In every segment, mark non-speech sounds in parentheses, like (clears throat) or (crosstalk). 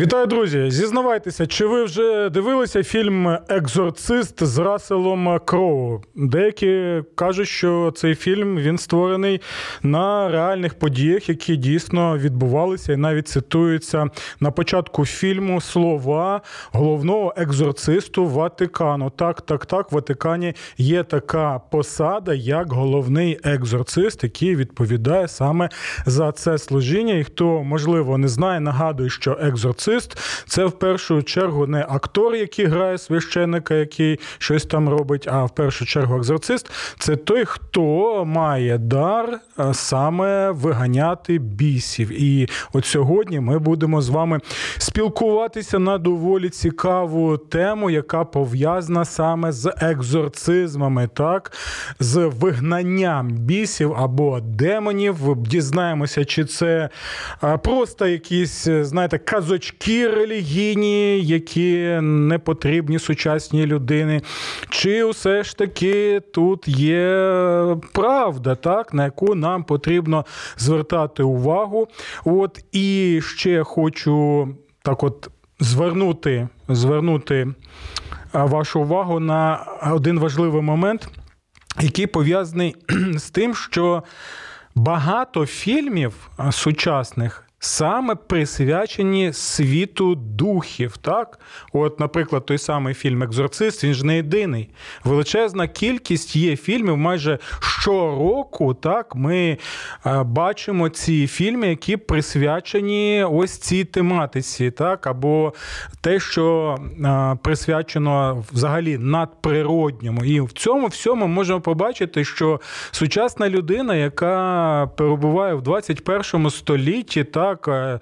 Вітаю, друзі! Зізнавайтеся, чи ви вже дивилися фільм Екзорцист з Расселом Кроу? Деякі кажуть, що цей фільм він створений на реальних подіях, які дійсно відбувалися, і навіть цитуються на початку фільму слова головного екзорцисту Ватикану. Так, так, так, в Ватикані є така посада, як головний екзорцист, який відповідає саме за це служіння. І хто можливо не знає, нагадую, що екзорцист екзорцист це в першу чергу не актор, який грає священника, який щось там робить, а в першу чергу екзорцист це той, хто має дар саме виганяти бісів. І от сьогодні ми будемо з вами спілкуватися на доволі цікаву тему, яка пов'язана саме з екзорцизмами, так, з вигнанням бісів або демонів. Дізнаємося, чи це просто якісь, знаєте, казочки ті релігійні, які не потрібні сучасній людини, чи все ж таки тут є правда, так, на яку нам потрібно звертати увагу. От І ще хочу так от звернути, звернути вашу увагу на один важливий момент, який пов'язаний (clears throat) з тим, що багато фільмів сучасних саме присвячені світу духів. Так, от, наприклад, той самий фільм Екзорцист, він ж не єдиний. Величезна кількість є фільмів. Майже щороку так, ми бачимо ці фільми, які присвячені ось цій тематиці, так, або те, що присвячено взагалі надприродньому. І в цьому всьому можемо побачити, що сучасна людина, яка перебуває в 21 столітті, так, так, е,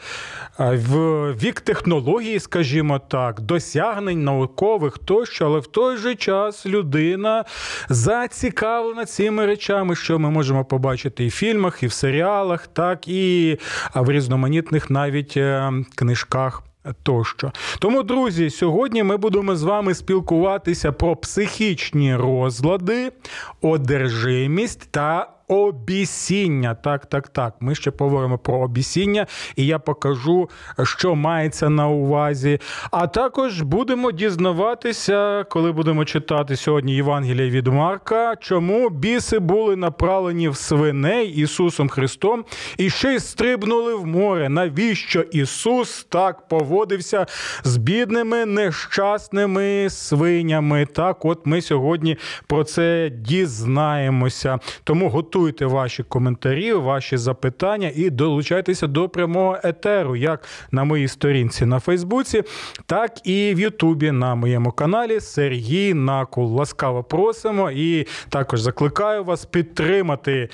е, в вік технології, скажімо так, досягнень наукових тощо, але в той же час людина зацікавлена цими речами, що ми можемо побачити і в фільмах, і в серіалах, так і в різноманітних навіть е, книжках. Тощо. Тому, друзі, сьогодні ми будемо з вами спілкуватися про психічні розлади, одержимість та обісіння. Так, так, так. Ми ще поговоримо про обісіння, і я покажу, що мається на увазі. А також будемо дізнаватися, коли будемо читати сьогодні Євангелія від Марка, чому біси були направлені в свиней Ісусом Христом і ще й стрибнули в море. Навіщо Ісус так поводився з бідними нещасними свинями? Так, от ми сьогодні про це дізнаємося. Тому готуємо готуйте ваші коментарі, ваші запитання і долучайтеся до прямого етеру, як на моїй сторінці на Фейсбуці, так і в Ютубі на моєму каналі Сергій Накул. Ласкаво просимо і також закликаю вас підтримати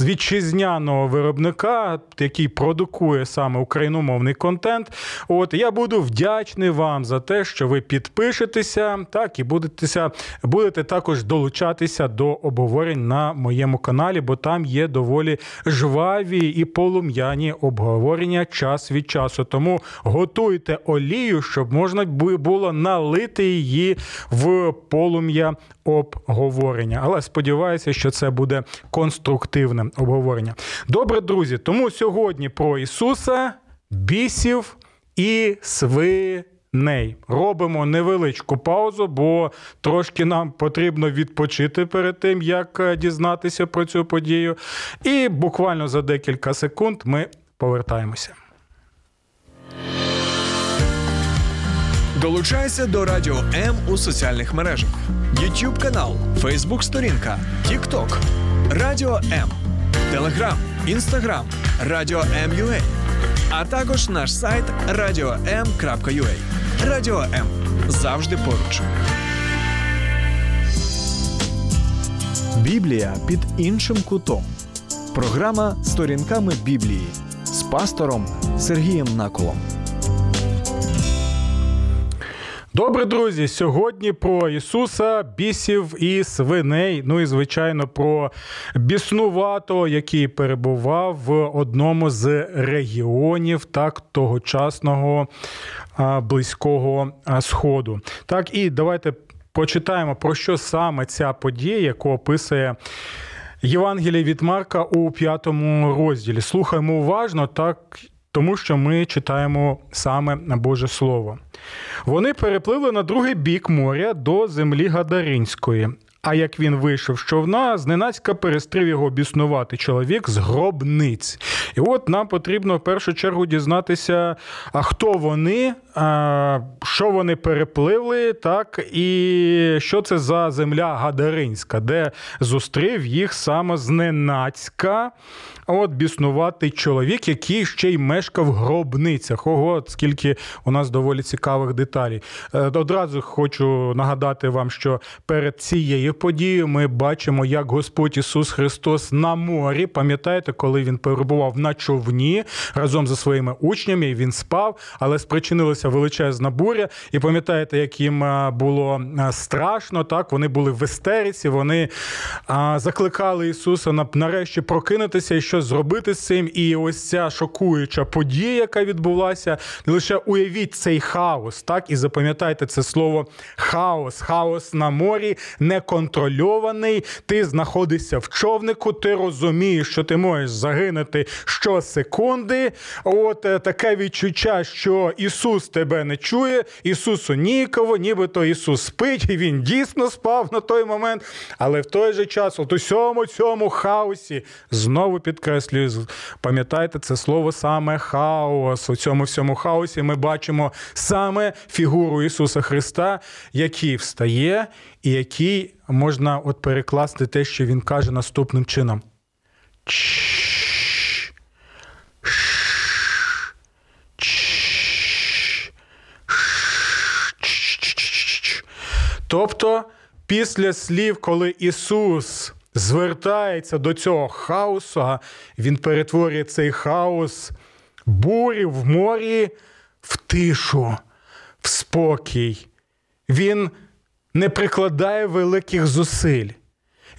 вітчизняного виробника, який продукує саме україномовний контент. От я буду вдячний вам за те, що ви підпишетеся, так і будете, будете також долучатися до обговорень на моєму каналі каналі, бо там є доволі жваві і полум'яні обговорення час від часу. Тому готуйте олію, щоб можна було налити її в полум'я обговорення. Але сподіваюся, що це буде конструктивне обговорення. Добре, друзі. Тому сьогодні про Ісуса, бісів і сви ней. Робимо невеличку паузу, бо трошки нам потрібно відпочити перед тим, як е, дізнатися про цю подію. І буквально за декілька секунд ми повертаємося. Долучайся до Радіо М у соціальних мережах: YouTube канал, Facebook сторінка, TikTok, Радіо М, Телеграм, Інстаграм, Радіо М.Ua, а також наш сайт radio.m.ua. Радіо М завжди поруч. Біблія під іншим кутом. Програма сторінками Біблії з пастором Сергієм Наколом. Добре, друзі, сьогодні про Ісуса, бісів і свиней. Ну і звичайно про біснувато, який перебував в одному з регіонів так тогочасного близького сходу. Так, і давайте почитаємо про що саме ця подія, яку описує. Євангеліє від Марка у п'ятому розділі. Слухаємо уважно, так тому що ми читаємо саме Боже Слово. Вони перепливли на другий бік моря до землі Гадаринської. А як він вийшов з човна, зненацька перестрів його біснувати чоловік з гробниць. І от нам потрібно в першу чергу дізнатися, а хто вони, що вони перепливли, так, і що це за земля Гадаринська, де зустрів їх саме зненацька от біснуватий чоловік, який ще й мешкав в гробницях. Ого, скільки у нас доволі цікавих деталей. Е, одразу хочу нагадати вам, що перед цією подією ми бачимо, як Господь Ісус Христос на морі. Пам'ятаєте, коли він перебував на човні разом зі своїми учнями, і він спав, але спричинилася величезна буря. І пам'ятаєте, як їм е, було е, страшно, так вони були в естериці, вони закликали Ісуса нарешті прокинутися і що щось зробити з цим. І ось ця шокуюча подія, яка відбулася, лише уявіть цей хаос, так і запам'ятайте це слово хаос, хаос на морі, неконтрольований. Ти знаходишся в човнику, ти розумієш, що ти можеш загинути щосекунди. От е, таке відчуття, що Ісус тебе не чує, Ісусу ніяково, нібито Ісус спить, і він дійсно спав на той момент. Але в той же час, от усьому цьому хаосі, знову підкреслюю, підкреслюю, пам'ятайте це слово саме хаос. У цьому всьому хаосі ми бачимо саме фігуру Ісуса Христа, який встає, і який можна от перекласти те, що Він каже наступним чином. Тобто, після слів, коли Ісус звертається до цього хаосу, він перетворює цей хаос бурі в морі в тишу, в спокій. Він не прикладає великих зусиль.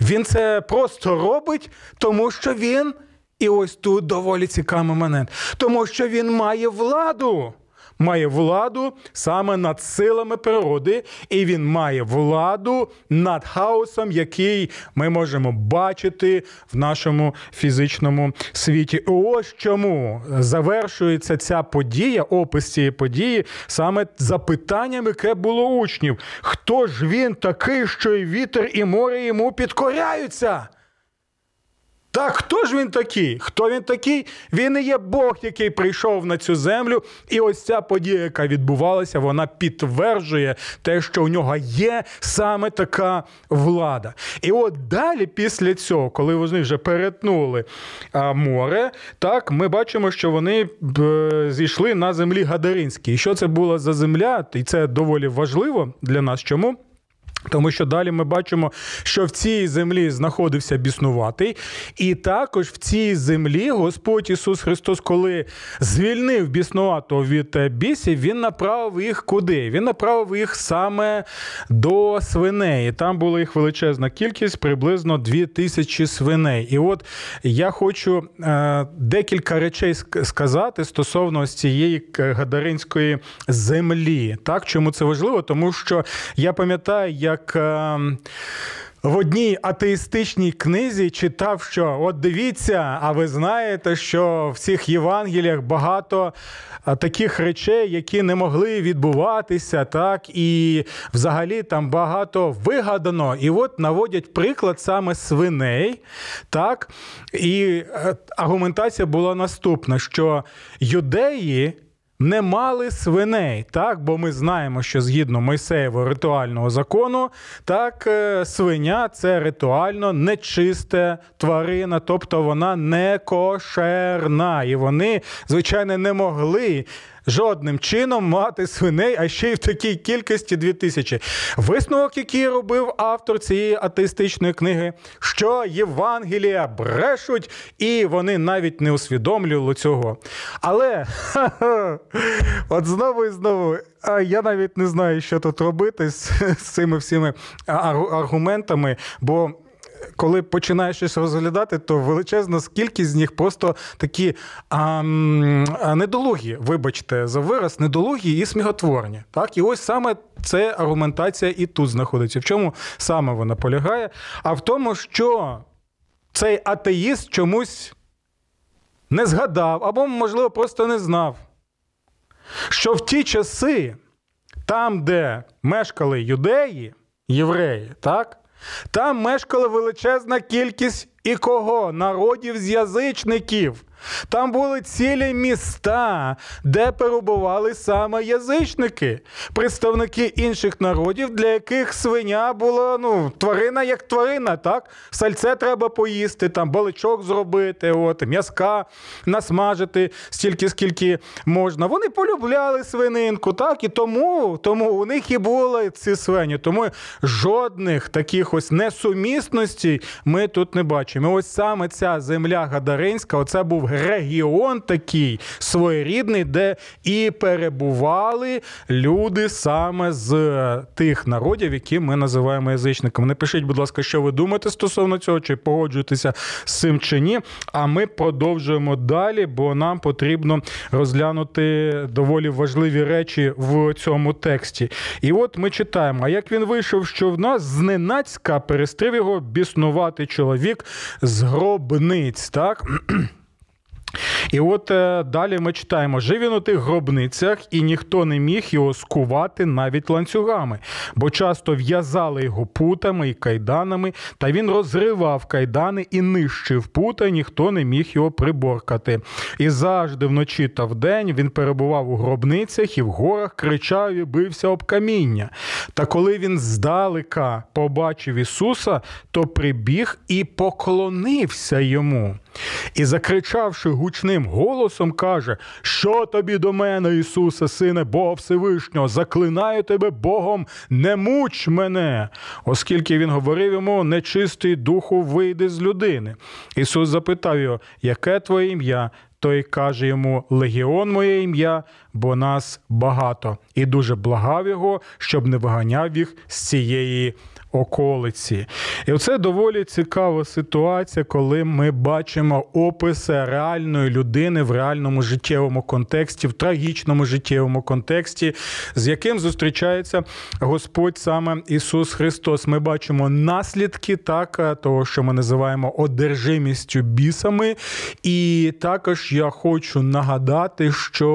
Він це просто робить, тому що він, і ось тут доволі цікавий момент, тому що він має владу має владу саме над силами природи, і він має владу над хаосом, який ми можемо бачити в нашому фізичному світі. Ось чому завершується ця подія, опис цієї події, саме запитанням, яке було учнів: хто ж він такий, що і вітер, і море йому підкоряються? Так, хто ж він такий? Хто він такий? Він і є Бог, який прийшов на цю землю. І ось ця подія, яка відбувалася, вона підтверджує те, що у нього є саме така влада. І от далі, після цього, коли вони вже перетнули море, так ми бачимо, що вони зійшли на землі Гадаринській. І що це була за земля? І це доволі важливо для нас. Чому? Тому що далі ми бачимо, що в цій землі знаходився біснуватий, і також в цій землі Господь Ісус Христос, коли звільнив біснуватого від бісів, Він направив їх куди? Він направив їх саме до свиней. Там була їх величезна кількість, приблизно дві тисячі свиней. І от я хочу е, декілька речей сказати стосовно цієї гадаринської землі. Так, чому це важливо? Тому що я пам'ятаю, як. Ем, в одній атеїстичній книзі читав, що от дивіться, а ви знаєте, що в цих Євангеліях багато таких речей, які не могли відбуватися, так і взагалі там багато вигадано. І от наводять приклад саме свиней. так, І е, аргументація була наступна: що юдеї не мали свиней, так, бо ми знаємо, що згідно Мойсеєвого ритуального закону, так, е, свиня це ритуально нечиста тварина, тобто вона не кошерна. І вони, звичайно, не могли жодним чином мати свиней, а ще й в такій кількості 2000. Висновок, який робив автор цієї атеїстичної книги, що Євангелія брешуть, і вони навіть не усвідомлювали цього. Але (laughs) от знову і знову. Я навіть не знаю, що тут робити з, з цими всіми аргументами, бо коли починаєш щось розглядати, то величезна кількість з них просто такі а, недолугі, вибачте, за вираз, недолугі і сміготворні. Так, і ось саме це аргументація і тут знаходиться. В чому саме вона полягає? А в тому, що цей атеїст чомусь не згадав або, можливо, просто не знав, що в ті часи, там, де мешкали юдеї, євреї, так, там мешкала величезна кількість і кого? Народів з язичників. Там були цілі міста, де перебували саме язичники, представники інших народів, для яких свиня була ну, тварина як тварина. так? Сальце треба поїсти, там баличок зробити, от, м'язка насмажити стільки, скільки можна. Вони полюбляли свининку, так? І тому тому у них і були ці свині. Тому жодних таких ось несумісностей ми тут не бачимо. Ось саме ця земля Гадаринська, оце був регіон такий своєрідний, де і перебували люди саме з тих народів, які ми називаємо язичниками. Напишіть, будь ласка, що ви думаєте стосовно цього, чи погоджуєтеся з цим чи ні. А ми продовжуємо далі, бо нам потрібно розглянути доволі важливі речі в цьому тексті. І от ми читаємо: а як він вийшов, що в нас зненацька перестрів його біснувати чоловік з гробниць, так? І от е, далі ми читаємо: жив він у тих гробницях, і ніхто не міг його скувати навіть ланцюгами, бо часто в'язали його путами і кайданами, та він розривав кайдани і нищив пута, і ніхто не міг його приборкати. І завжди вночі та вдень він перебував у гробницях і в горах кричав і бився об каміння. Та коли він здалека побачив Ісуса, то прибіг і поклонився йому. І закричавши гучним голосом, каже: Що тобі до мене, Ісусе, Сине, Бога Всевишнього, заклинаю тебе Богом, не муч мене, оскільки він говорив йому, нечистий духу вийде з людини. Ісус запитав його, яке твоє ім'я? Той каже йому: Легіон моє ім'я, бо нас багато, і дуже благав його, щоб не виганяв їх з цієї околиці. І це доволі цікава ситуація, коли ми бачимо описи реальної людини в реальному життєвому контексті, в трагічному життєвому контексті, з яким зустрічається Господь саме Ісус Христос. Ми бачимо наслідки так, того, що ми називаємо одержимістю бісами. І також я хочу нагадати, що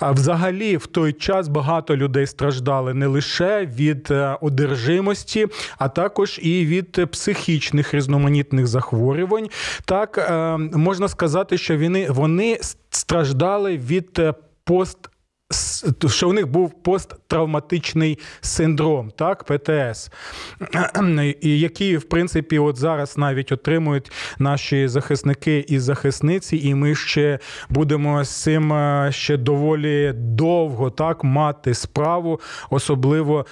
взагалі в той час багато людей страждали не лише від е, одержимості залежності, а також і від психічних різноманітних захворювань. Так е, можна сказати, що вони, вони страждали від е, пост що у них був посттравматичний синдром, так, ПТС, який, в принципі, от зараз навіть отримують наші захисники і захисниці, і ми ще будемо з цим е, ще доволі довго так мати справу, особливо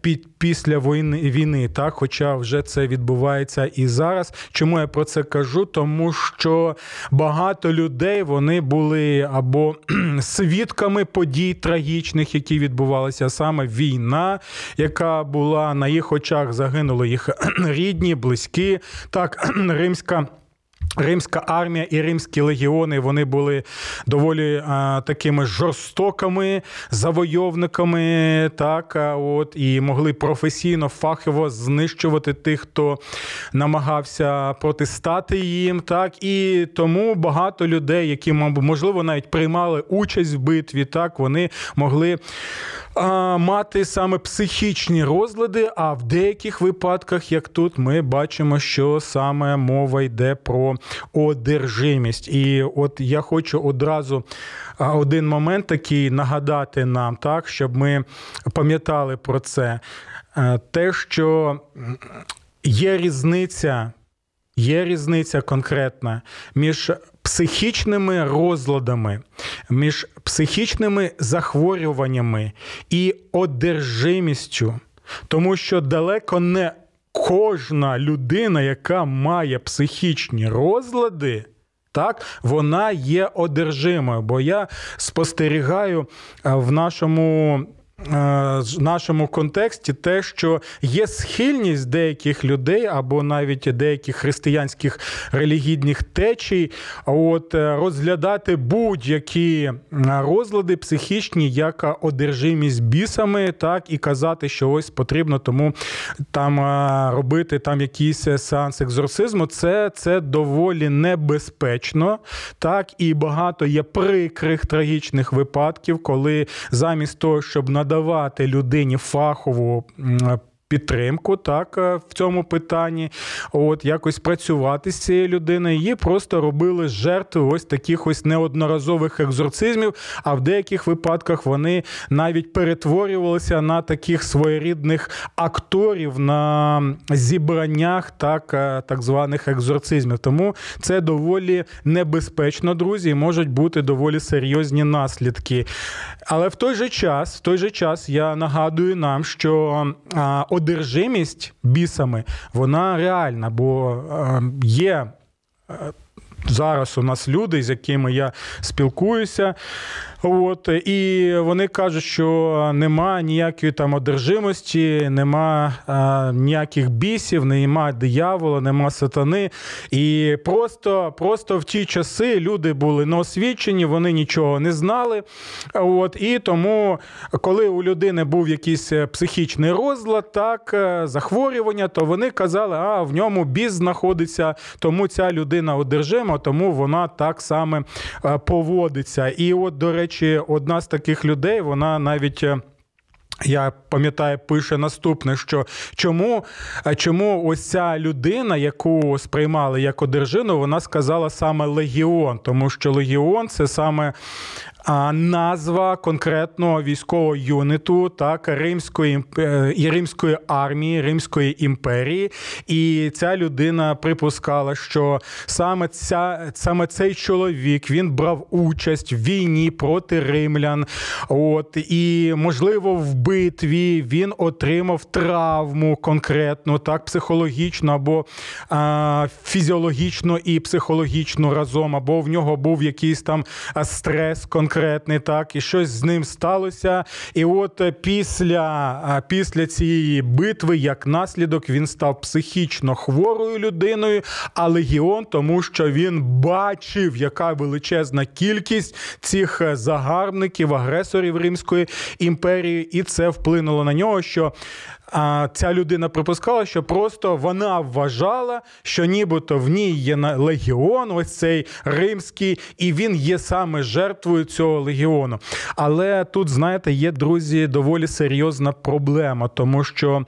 під після війни війни, так, хоча вже це відбувається і зараз. Чому я про це кажу? Тому що багато людей вони були або свідками подій трагічних, які відбувалися, саме війна, яка була на їх очах, загинули їх рідні, близькі. Так, римська. Римська армія і римські легіони вони були доволі а, такими жорстокими завойовниками, так а, от і могли професійно фахово знищувати тих, хто намагався протистати їм. Так і тому багато людей, які можливо навіть приймали участь в битві, так вони могли а, мати саме психічні розлади. А в деяких випадках, як тут, ми бачимо, що саме мова йде про одержимість. І от я хочу одразу один момент такий нагадати нам, так, щоб ми пам'ятали про це. Е, те, що є різниця, є різниця конкретна між психічними розладами, між психічними захворюваннями і одержимістю, тому що далеко не кожна людина, яка має психічні розлади, так, вона є одержимою. Бо я спостерігаю в нашому Е, в нашому контексті те, що є схильність деяких людей або навіть деяких християнських релігійних течій, от е, розглядати будь-які е, розлади психічні, як одержимість бісами, так і казати, що ось потрібно тому там робити там якийсь сеанс екзорсизму. Це це доволі небезпечно, так і багато є прикрих трагічних випадків, коли замість того, щоб надати надавати людині фахову підтримку так е, в цьому питанні, от якось працювати з цією людиною. Її просто робили жертви ось таких ось неодноразових екзорцизмів. А в деяких випадках вони навіть перетворювалися на таких своєрідних акторів на зібраннях, так е, так званих екзорцизмів. Тому це доволі небезпечно, друзі, і можуть бути доволі серйозні наслідки. Але в той же час, в той же час я нагадую нам, що одержимість бісами, вона реальна, бо е, є. Е, зараз у нас люди, з якими я спілкуюся, От, І вони кажуть, що нема ніякої там одержимості, нема а, ніяких бісів, нема диявола, нема сатани. І просто просто в ті часи люди були неосвічені, вони нічого не знали. От, І тому, коли у людини був якийсь психічний розлад, так, захворювання, то вони казали, а в ньому біс знаходиться, тому ця людина одержима, тому вона так само поводиться. І от, до речі, речі, одна з таких людей, вона навіть. Я пам'ятаю, пише наступне: що чому е, чому ось ця людина, яку сприймали як одержину, вона сказала саме легіон, тому що легіон це саме назва конкретного військового юниту, так римської е, і римської армії, Римської імперії. І ця людина припускала, що саме ця саме цей чоловік він брав участь в війні проти римлян. От і можливо в битві він отримав травму конкретну, так психологічно або а, фізіологічно і психологічно разом, або в нього був якийсь там стрес конкретний так, і щось з ним сталося. І от е, після після цієї битви, як наслідок, він став психічно хворою людиною, а легіон, тому що він бачив, яка величезна кількість цих е, загарбників, агресорів Римської імперії, і це вплинуло на нього, що а ця людина припускала, що просто вона вважала, що нібито в ній є легіон, ось цей римський, і він є саме жертвою цього легіону. Але тут, знаєте, є друзі, доволі серйозна проблема, тому що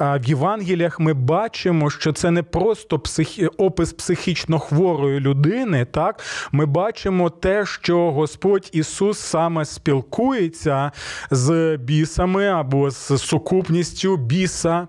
в Євангеліях ми бачимо, що це не просто психі... опис психічно хворої людини. Так, ми бачимо те, що Господь Ісус саме спілкується з бісами або з сукупністю біса.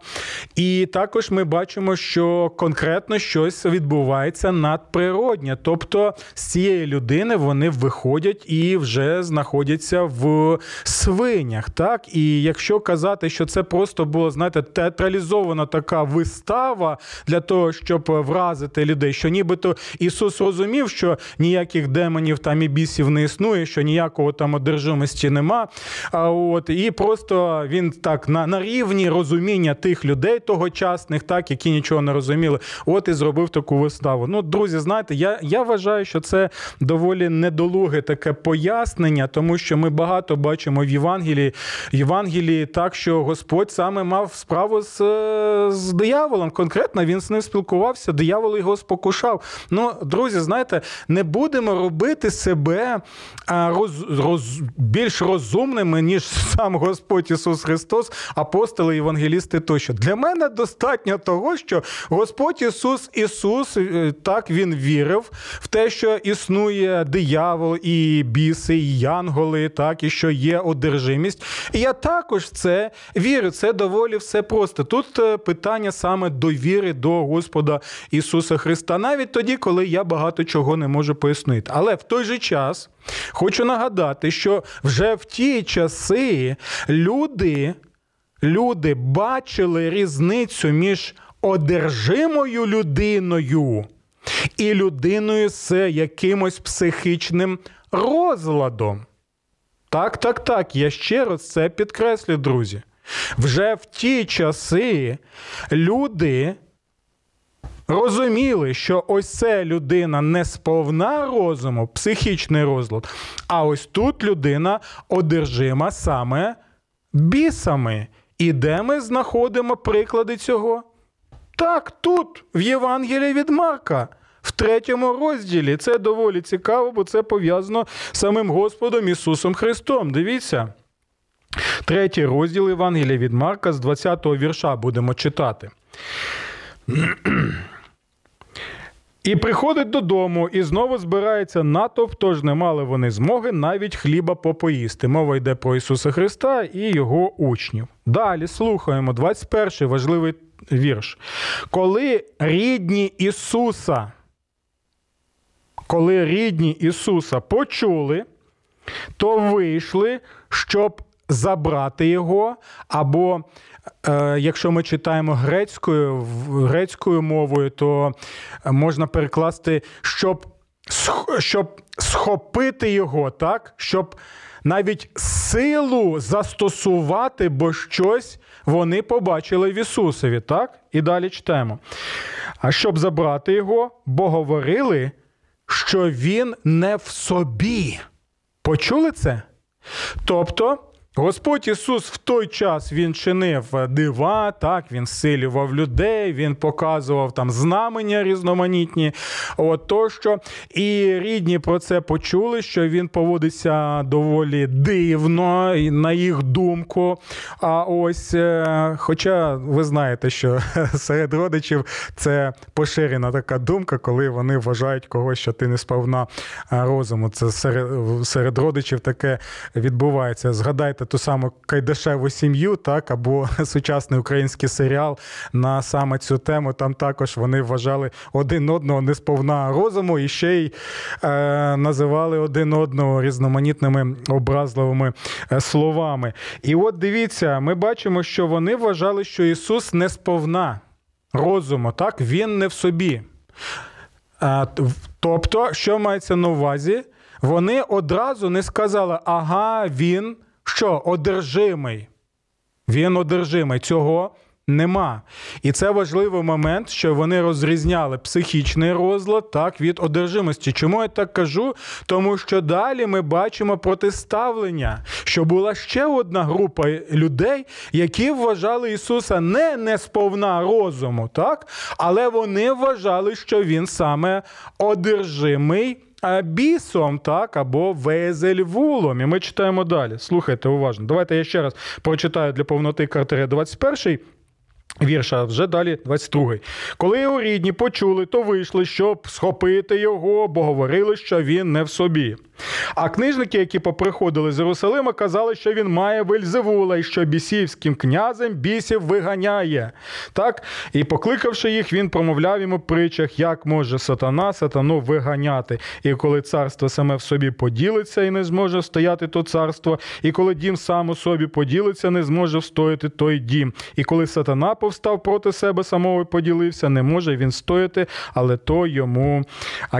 І також ми бачимо, що конкретно щось відбувається надприроднє. Тобто з цієї людини вони виходять і вже знаходяться в свинях. Так? І якщо казати, що це просто була, знаєте, театралізована така вистава для того, щоб вразити людей, що нібито Ісус розумів, що ніяких демонів там і бісів не існує, що ніякого там одержимості нема. А от і просто він так на, на рівні розумів розуміння тих людей тогочасних, так які нічого не розуміли, от і зробив таку виставу. Ну, друзі, знаєте, я я вважаю, що це доволі недолуге таке пояснення, тому що ми багато бачимо в Євангелії Євангелії так, що Господь саме мав справу з з дияволом. Конкретно він з ним спілкувався, диявол його спокушав. Ну, друзі, знаєте, не будемо робити себе роз, роз, більш розумними, ніж сам Господь Ісус Христос, апостоли Євангелії євангелісти тощо. Для мене достатньо того, що Господь Ісус Ісус е, так Він вірив в те, що існує диявол і біси, і янголи, так, і що є одержимість. І я також в це вірю. Це доволі все просто. Тут е, питання саме довіри до Господа Ісуса Христа, навіть тоді, коли я багато чого не можу пояснити. Але в той же час хочу нагадати, що вже в ті часи люди, люди бачили різницю між одержимою людиною і людиною з якимось психічним розладом. Так, так, так, я ще раз це підкреслю, друзі. Вже в ті часи люди розуміли, що ось це людина не сповна розуму, психічний розлад, а ось тут людина одержима саме бісами. І де ми знаходимо приклади цього? Так, тут, в Євангелії від Марка. В третьому розділі це доволі цікаво, бо це пов'язано з самим Господом Ісусом Христом. Дивіться. Третій розділ Євангелія від Марка з 20-го вірша будемо читати. І приходить додому, і знову збирається натовп, тож не мали вони змоги навіть хліба попоїсти. Мова йде про Ісуса Христа і Його учнів. Далі слухаємо 21 важливий вірш. Коли рідні Ісуса, коли рідні Ісуса почули, то вийшли, щоб забрати його, або е, якщо ми читаємо грецькою грецькою мовою, то можна перекласти, щоб щоб схопити його, так? щоб навіть силу застосувати, бо щось вони побачили в Ісусові. так? І далі читаємо. А щоб забрати його, бо говорили, що він не в собі. Почули це? Тобто Господь Ісус в той час він чинив дива, так, він силював людей, він показував там знамення різноманітні. От тощо. І рідні про це почули, що він поводиться доволі дивно, на їх думку. А ось, е, хоча ви знаєте, що (laughs) серед родичів це поширена така думка, коли вони вважають когось, що ти не сповна розуму. Це серед, серед родичів таке відбувається. Згадайте ту саму Кайдашеву сім'ю, так, або (laughs) сучасний український серіал на саме цю тему. Там також вони вважали один одного не сповна розуму і ще й е, називали один одного різноманітними образливими е, словами. І от дивіться, ми бачимо, що вони вважали, що Ісус не сповна розуму, так, Він не в собі. Е, тобто, що мається на увазі? Вони одразу не сказали, ага, він що одержимий. Він одержимий. Цього нема. І це важливий момент, що вони розрізняли психічний розлад так, від одержимості. Чому я так кажу? Тому що далі ми бачимо протиставлення, що була ще одна група людей, які вважали Ісуса не несповна розуму, так? але вони вважали, що Він саме одержимий бісом, так, або везельвулом. І ми читаємо далі. Слухайте уважно. Давайте я ще раз прочитаю для повноти картери 21 Вірша вже далі 22-й. Коли його рідні почули, то вийшли, щоб схопити його, бо говорили, що він не в собі. А книжники, які поприходили з Єрусалима, казали, що він має Вельзевула і що бісівським князем бісів виганяє. Так? І покликавши їх, він промовляв йому притчах, як може сатана сатану виганяти. І коли царство саме в собі поділиться і не зможе стояти то царство, і коли дім сам у собі поділиться, не зможе встояти той дім. І коли сатана повстав проти себе самого і поділився, не може він стояти, але то йому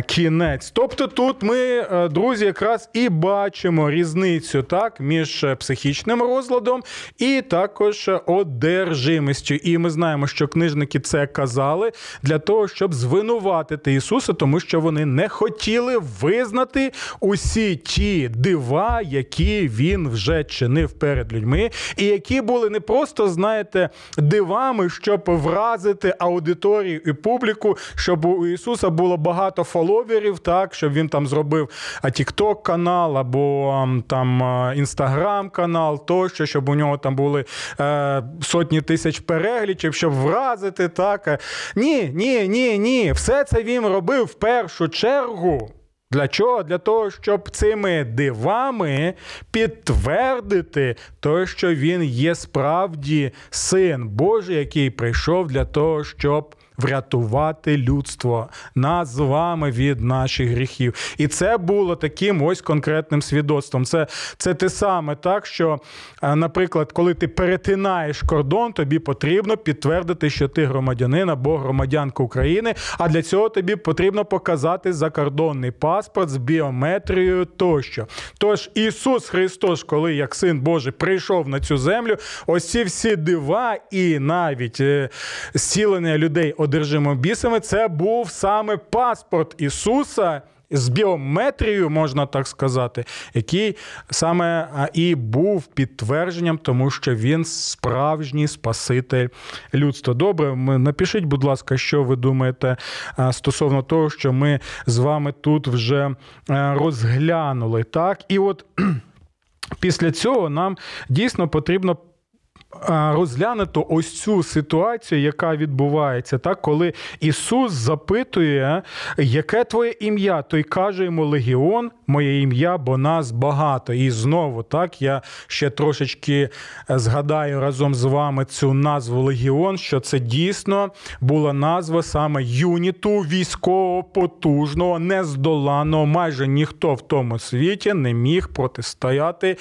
кінець. Тобто тут ми, е, друзі, якраз і бачимо різницю так, між е, психічним розладом і також одержимістю. І ми знаємо, що книжники це казали для того, щоб звинуватити Ісуса, тому що вони не хотіли визнати усі ті дива, які він вже чинив перед людьми, і які були не просто, знаєте, дивами, щоб вразити аудиторію і публіку, щоб у Ісуса було багато фоловерів, так щоб він там зробив TikTok канал або там Інстаграм канал, тощо, щоб у нього там були е, сотні тисяч переглядів, щоб вразити так. Ні, ні, ні, ні. Все це він робив в першу чергу Для чого? Для того, щоб цими дивами підтвердити те, що він є справді син Божий, який прийшов для того, щоб врятувати людство нас з вами від наших гріхів. І це було таким ось конкретним свідоцтвом. Це це те саме так, що, е, наприклад, коли ти перетинаєш кордон, тобі потрібно підтвердити, що ти громадянин або громадянка України. А для цього тобі потрібно показати закордонний паспорт з біометрією тощо. Тож Ісус Христос, коли як син Божий прийшов на цю землю, ось ці всі дива і навіть е, зцілення людей одержимо бісами, це був саме паспорт Ісуса. З біометрією, можна так сказати, який саме і був підтвердженням, тому що він справжній спаситель людства. Добре, напишіть, будь ласка, що ви думаєте стосовно того, що ми з вами тут вже розглянули. Так, і от (clears throat) після цього нам дійсно потрібно розглянуто ось цю ситуацію, яка відбувається, так коли Ісус запитує, яке твоє ім'я, той каже йому Легіон, моє ім'я, бо нас багато. І знову так я ще трошечки е, згадаю разом з вами цю назву Легіон, що це дійсно була назва саме юніту військового потужного, нездоланого. Майже ніхто в тому світі не міг протистояти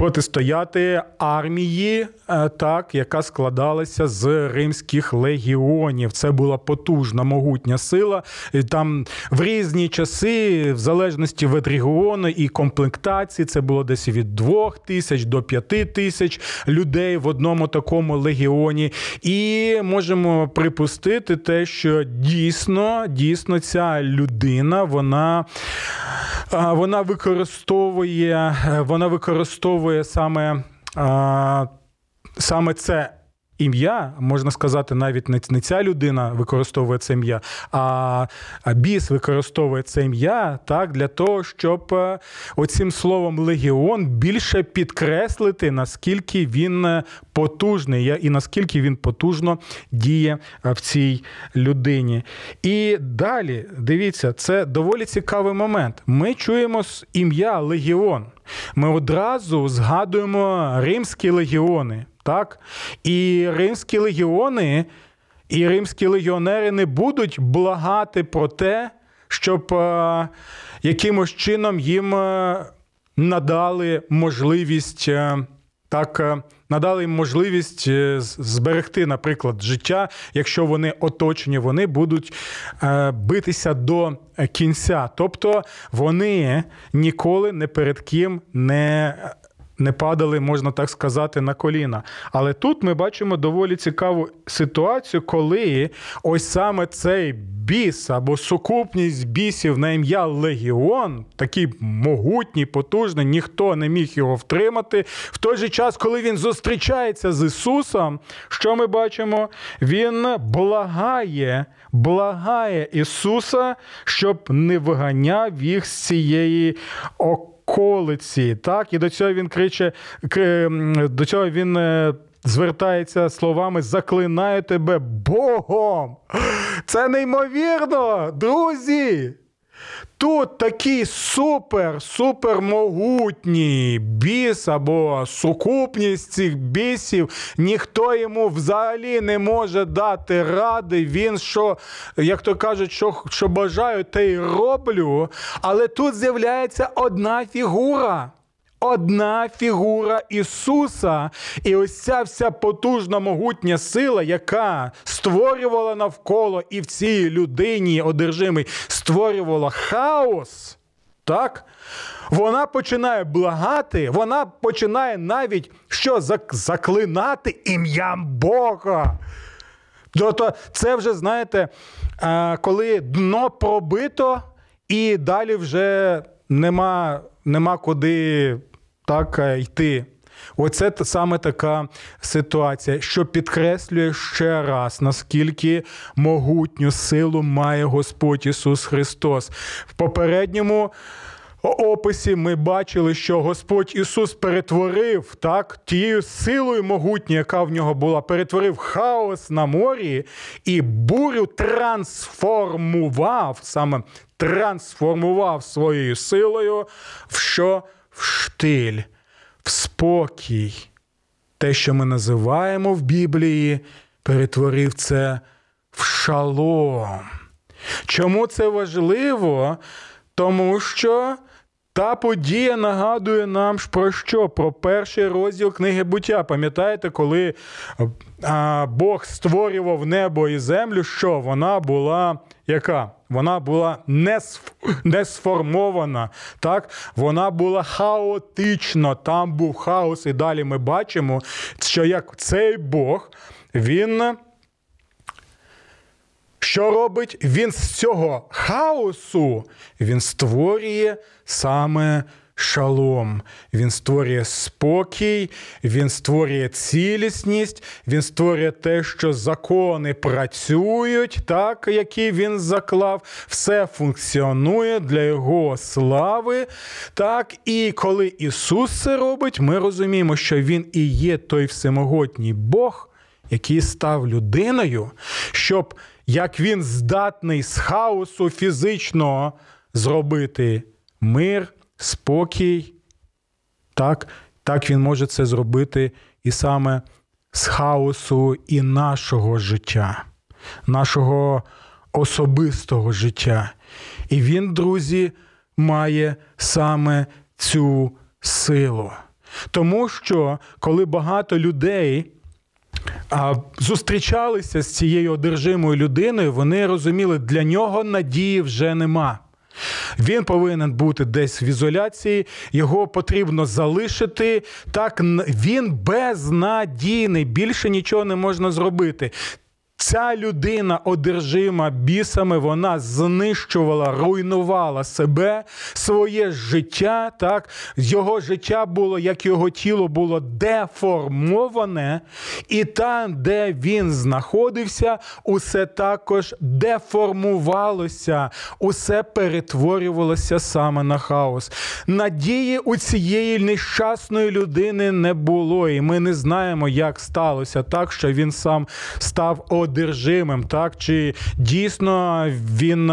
протистояти армії, е, так, яка складалася з римських легіонів. Це була потужна, могутня сила. І Там в різні часи, в залежності від регіону і комплектації, це було десь від двох тисяч до п'яти тисяч людей в одному такому легіоні. І можемо припустити те, що дійсно, дійсно ця людина, вона, вона використовує, вона використовує використовує саме саме це. Ім'я, можна сказати, навіть не ця людина використовує це ім'я, а біс використовує це ім'я так, для того, щоб е, оцим словом легіон більше підкреслити, наскільки він е, потужний і наскільки він потужно діє е, в цій людині. І далі, дивіться, це доволі цікавий момент. Ми чуємо ім'я Легіон ми одразу згадуємо римські легіони. Так? І римські легіони, і римські легіонери не будуть благати про те, щоб е, якимось чином їм е, надали можливість. Е, так надали їм можливість е, зберегти, наприклад, життя. Якщо вони оточені, вони будуть е, битися до кінця. Тобто вони ніколи не перед ким не. Не падали, можна так сказати, на коліна. Але тут ми бачимо доволі цікаву ситуацію, коли ось саме цей біс або сукупність бісів на ім'я Легіон, такий могутній, потужний, ніхто не міг його втримати. В той же час, коли він зустрічається з Ісусом, що ми бачимо? Він благає, благає Ісуса, щоб не виганяв їх з цієї околиці. Так, і до цього він криче, до цього він е, звертається словами Заклинаю тебе Богом. Це неймовірно, друзі. Тут такий супер, супер могутній біс або сукупність цих бісів, ніхто йому взагалі не може дати ради. Він що, як то кажуть, що що бажаю, те й роблю. Але тут з'являється одна фігура одна фігура Ісуса, і ось ця вся потужна могутня сила, яка створювала навколо і в цій людині одержимий створювала хаос. Так? Вона починає благати, вона починає навіть що заклинати ім'ям Бога. Тобто це вже, знаєте, коли дно пробито, і далі вже нема, нема куди так е, йти. Оце саме така ситуація, що підкреслює ще раз, наскільки могутню силу має Господь Ісус Христос. В попередньому описі ми бачили, що Господь Ісус перетворив так, тією силою могутньою, яка в нього була, перетворив хаос на морі і бурю трансформував, саме трансформував своєю силою в що? В штиль, в спокій. Те, що ми називаємо в Біблії, перетворив це в шалом. Чому це важливо? Тому що та подія нагадує нам про що? Про перший розділ книги буття. Пам'ятаєте, коли Бог створював небо і землю, що вона була яка? Вона була не, не сформована, так? вона була хаотична, там був хаос, і далі ми бачимо, що як цей Бог, він. Що робить він з цього хаосу? Він створює саме шалом. Він створює спокій, він створює цілісність, він створює те, що закони працюють, так, які він заклав, все функціонує для його слави. Так, І коли Ісус це робить, ми розуміємо, що Він і є той всемогутній Бог, який став людиною, щоб як він здатний з хаосу фізичного зробити мир, спокій, так, так він може це зробити і саме з хаосу і нашого життя, нашого особистого життя. І він, друзі, має саме цю силу. Тому що коли багато людей а, зустрічалися з цією одержимою людиною, вони розуміли, для нього надії вже нема. Він повинен бути десь в ізоляції, його потрібно залишити. Так він безнадійний, більше нічого не можна зробити. Ця людина, одержима бісами, вона знищувала, руйнувала себе, своє життя. Так, його життя було, як його тіло було деформоване, і там, де він знаходився, усе також деформувалося, усе перетворювалося саме на хаос. Надії у цієї нещасної людини не було, і ми не знаємо, як сталося так, що він сам став одержимим одержимим, так чи дійсно він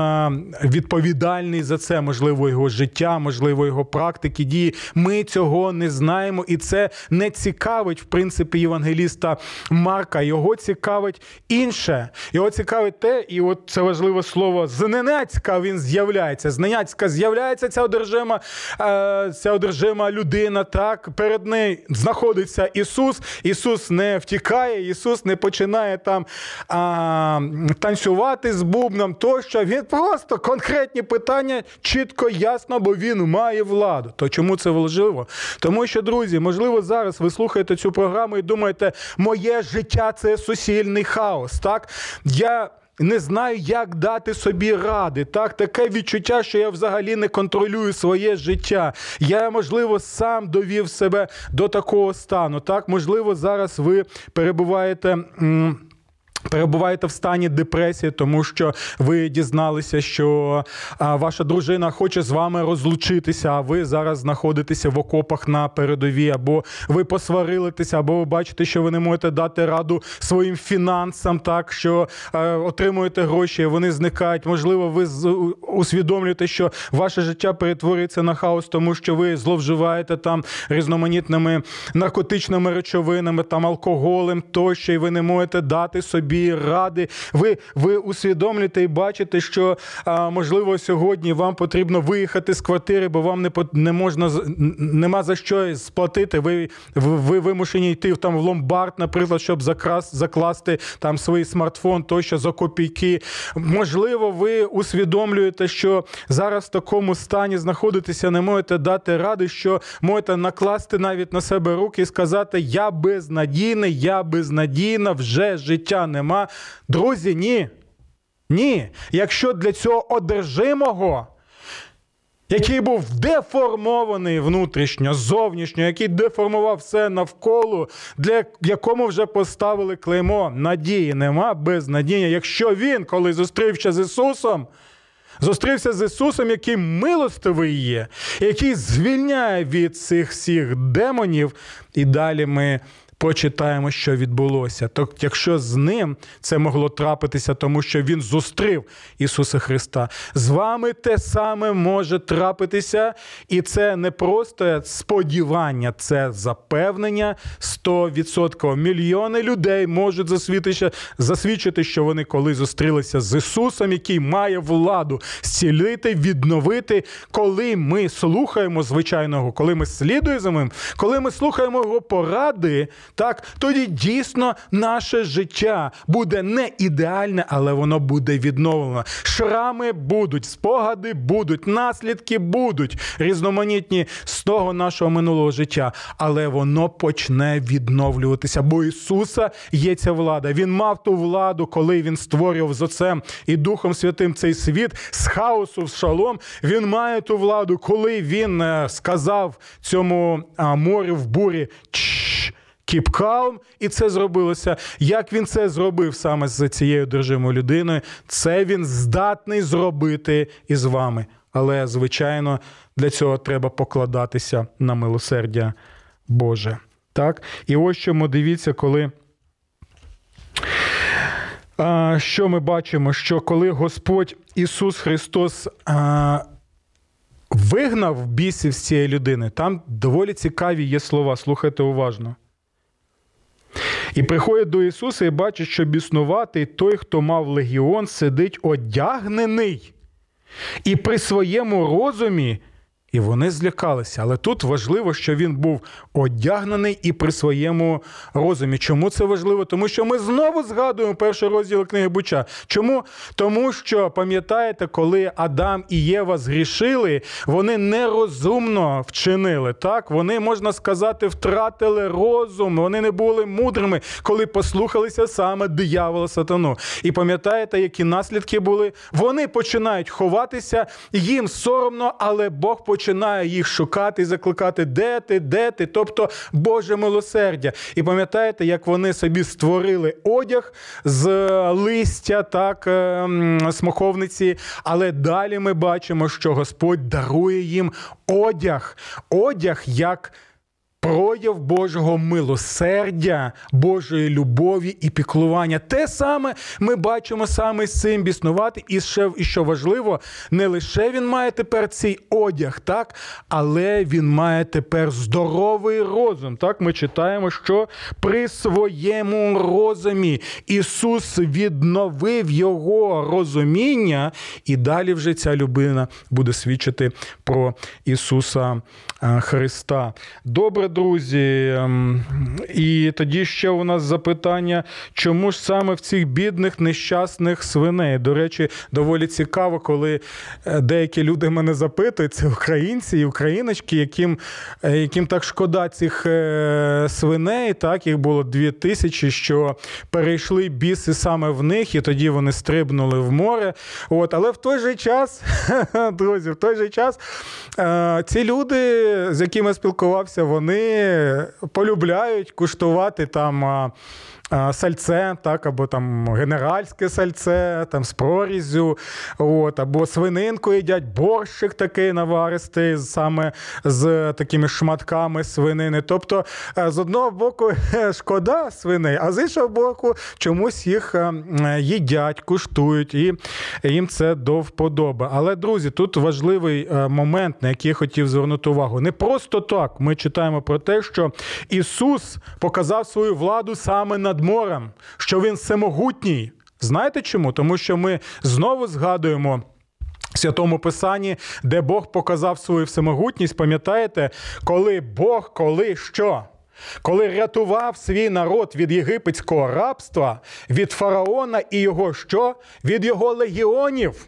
відповідальний за це, можливо, його життя, можливо, його практики дії. Ми цього не знаємо, і це не цікавить в принципі євангеліста Марка. Його цікавить інше. Його цікавить те, і от це важливе слово зненацька він з'являється. Зненацька з'являється ця одержима, е, ця одержима людина. Так перед нею знаходиться Ісус. Ісус не втікає, Ісус не починає там а, танцювати з бубном, тощо. Він просто конкретні питання чітко ясно, бо він має владу. То чому це важливо? Тому що, друзі, можливо, зараз ви слухаєте цю програму і думаєте, моє життя це суцільний хаос. Так? Я. Не знаю, як дати собі ради. Так, таке відчуття, що я взагалі не контролюю своє життя. Я, можливо, сам довів себе до такого стану. Так, можливо, зараз ви перебуваєте. М- Перебуваєте в стані депресії, тому що ви дізналися, що ваша дружина хоче з вами розлучитися, а ви зараз знаходитеся в окопах на передовій, або ви посварилитеся, або ви бачите, що ви не можете дати раду своїм фінансам, так що отримуєте гроші, вони зникають. Можливо, ви усвідомлюєте, що ваше життя перетворюється на хаос, тому що ви зловживаєте там різноманітними наркотичними речовинами, там алкоголем тощо, і ви не можете дати собі ради. Ви ви усвідомлюєте і бачите, що а, можливо сьогодні вам потрібно виїхати з квартири, бо вам не не можна нема за що сплатити. Ви ви вимушені йти там в ломбард, наприклад, щоб закрас, закласти там свій смартфон, тощо за копійки. Можливо, ви усвідомлюєте, що зараз в такому стані знаходитеся, не можете дати ради, що можете накласти навіть на себе руки і сказати: Я безнадійний, я безнадійна, вже життя не нема. Друзі, ні. Ні. Якщо для цього одержимого, який був деформований внутрішньо, зовнішньо, який деформував все навколо, для якому вже поставили клеймо надії нема без надії. Якщо він, коли зустрівся з Ісусом, Зустрівся з Ісусом, який милостивий є, який звільняє від цих всіх демонів. І далі ми почитаємо, що відбулося. То якщо з ним це могло трапитися, тому що він зустрів Ісуса Христа, з вами те саме може трапитися, і це не просто сподівання, це запевнення 100%. Мільйони людей можуть засвідчити, засвідчити, що вони коли зустрілися з Ісусом, який має владу зцілити, відновити, коли ми слухаємо звичайного, коли ми слідуємо за ним, коли ми слухаємо його поради так тоді дійсно наше життя буде не ідеальне, але воно буде відновлено. Шрами будуть, спогади будуть, наслідки будуть різноманітні з того нашого минулого життя, але воно почне відновлюватися. Бо Ісуса є ця влада. Він мав ту владу, коли він створював з Отцем і Духом Святим цей світ з хаосу в шалом. Він має ту владу, коли він е, сказав цьому морю в бурі. Keep calm, і це зробилося. Як він це зробив саме з цією одержимою людиною, це він здатний зробити із вами. Але, звичайно, для цього треба покладатися на милосердя Боже. Так? І ось чому дивіться, коли. Що ми бачимо? Що коли Господь Ісус Христос вигнав бісів з цієї людини, там доволі цікаві є слова. Слухайте уважно. І приходить до Ісуса і бачить, що біснуватий той, хто мав легіон, сидить одягнений. І при своєму розумі і вони злякалися. Але тут важливо, що він був одягнений і при своєму розумі. Чому це важливо? Тому що ми знову згадуємо перший розділ книги Буча. Чому? Тому що, пам'ятаєте, коли Адам і Єва згрішили, вони нерозумно вчинили. Так, вони, можна сказати, втратили розум, вони не були мудрими, коли послухалися саме диявола сатану. І пам'ятаєте, які наслідки були? Вони починають ховатися, їм соромно, але Бог починає починає їх шукати і закликати, де ти, де ти, тобто Боже милосердя. І пам'ятаєте, як вони собі створили одяг з листя, так, ем, смоковниці, але далі ми бачимо, що Господь дарує їм одяг, одяг як прояв Божого милосердя, Божої любові і піклування. Те саме ми бачимо саме з цим біснувати. І ще і що важливо, не лише він має тепер цей одяг, так, але він має тепер здоровий розум. Так, ми читаємо, що при своєму розумі Ісус відновив його розуміння, і далі вже ця людина буде свідчити про Ісуса е, Христа. Добре друзі. Ем, і тоді ще у нас запитання, чому ж саме в цих бідних нещасних свиней? До речі, доволі цікаво, коли е, деякі люди мене запитують, це українці і україночки, яким е, яким так шкода цих е, свиней, так їх було дві тисячі, що перейшли біси саме в них, і тоді вони стрибнули в море. От, Але в той же час, (laughs) друзі, в той же час ці люди, з якими спілкувався, вони полюбляють куштувати там сальце, так, або там генеральське сальце, там з прорізю, от, або свининку їдять, борщик такий наваристий, саме з такими шматками свинини. Тобто, е, з одного боку, шкода свиней, а з іншого боку, чомусь їх е, їдять, куштують, і їм це до вподоби. Але, друзі, тут важливий е, момент, на який я хотів звернути увагу. Не просто так ми читаємо про те, що Ісус показав свою владу саме над морем, що він всемогутній. Знаєте чому? Тому що ми знову згадуємо. Святому Писанні, де Бог показав свою всемогутність, пам'ятаєте, коли Бог, коли що? Коли рятував свій народ від єгипетського рабства, від фараона і його що? Від його легіонів.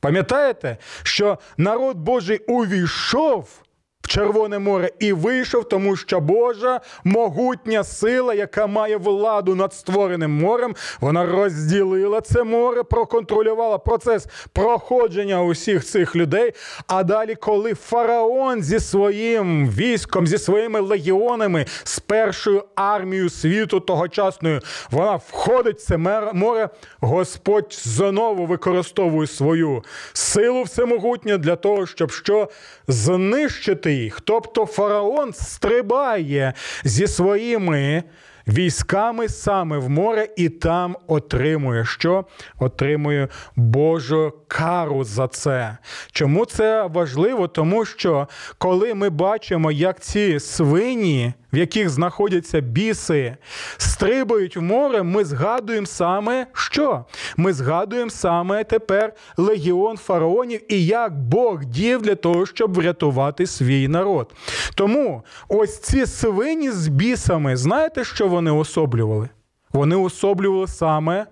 Пам'ятаєте, що народ Божий увійшов в Червоне море і вийшов, тому що Божа могутня сила, яка має владу над створеним морем, вона розділила це море, проконтролювала процес проходження усіх цих людей. А далі, коли фараон зі своїм військом, зі своїми легіонами, з першою армією світу тогочасною, вона входить в це море, Господь знову використовує свою силу всемогутню для того, щоб що знищити їх. Тобто фараон стрибає зі своїми військами саме в море і там отримує що? Отримує Божу кару за це. Чому це важливо? Тому що коли ми бачимо, як ці свині, в яких знаходяться біси, стрибають в море, ми згадуємо саме що? Ми згадуємо саме тепер легіон фараонів і як Бог дів для того, щоб врятувати свій народ. Тому ось ці свині з бісами, знаєте, що вони особлювали? Вони особлювали саме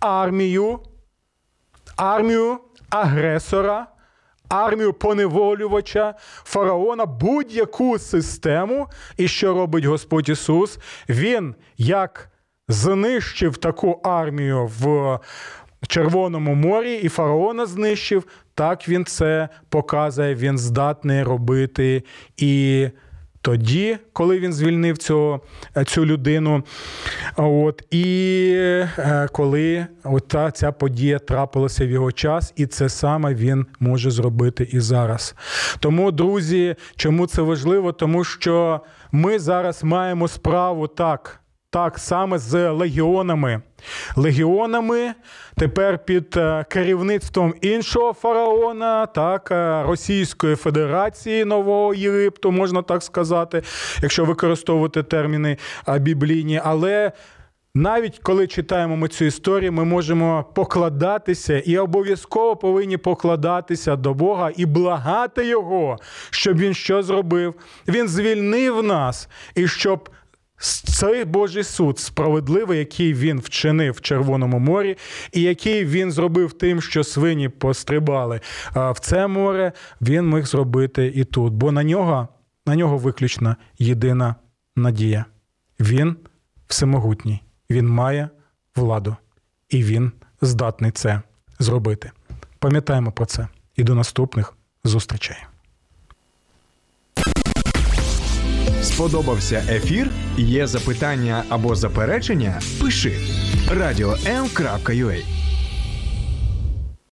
армію, армію агресора, армію поневолювача, фараона, будь-яку систему. І що робить Господь Ісус? Він як знищив таку армію в Червоному морі, і фараона знищив, так він це показує, він здатний робити і тоді, коли він звільнив цього, цю людину. От, І е, коли ота, ця подія трапилася в його час, і це саме він може зробити і зараз. Тому, друзі, чому це важливо? Тому що ми зараз маємо справу так так саме з легіонами. Легіонами тепер під е, керівництвом іншого фараона, так, е, Російської Федерації Нового Єгипту, можна так сказати, якщо використовувати терміни е, біблійні. Але навіть коли читаємо ми цю історію, ми можемо покладатися і обов'язково повинні покладатися до Бога і благати Його, щоб він що зробив? Він звільнив нас і щоб цей Божий суд справедливий, який він вчинив в Червоному морі, і який він зробив тим, що свині пострибали в це море, він міг зробити і тут. Бо на нього, на нього виключно єдина надія. Він всемогутній, він має владу, і він здатний це зробити. Пам'ятаємо про це і до наступних зустрічей. Сподобався ефір? Є запитання або заперечення? Пиши радіом.ua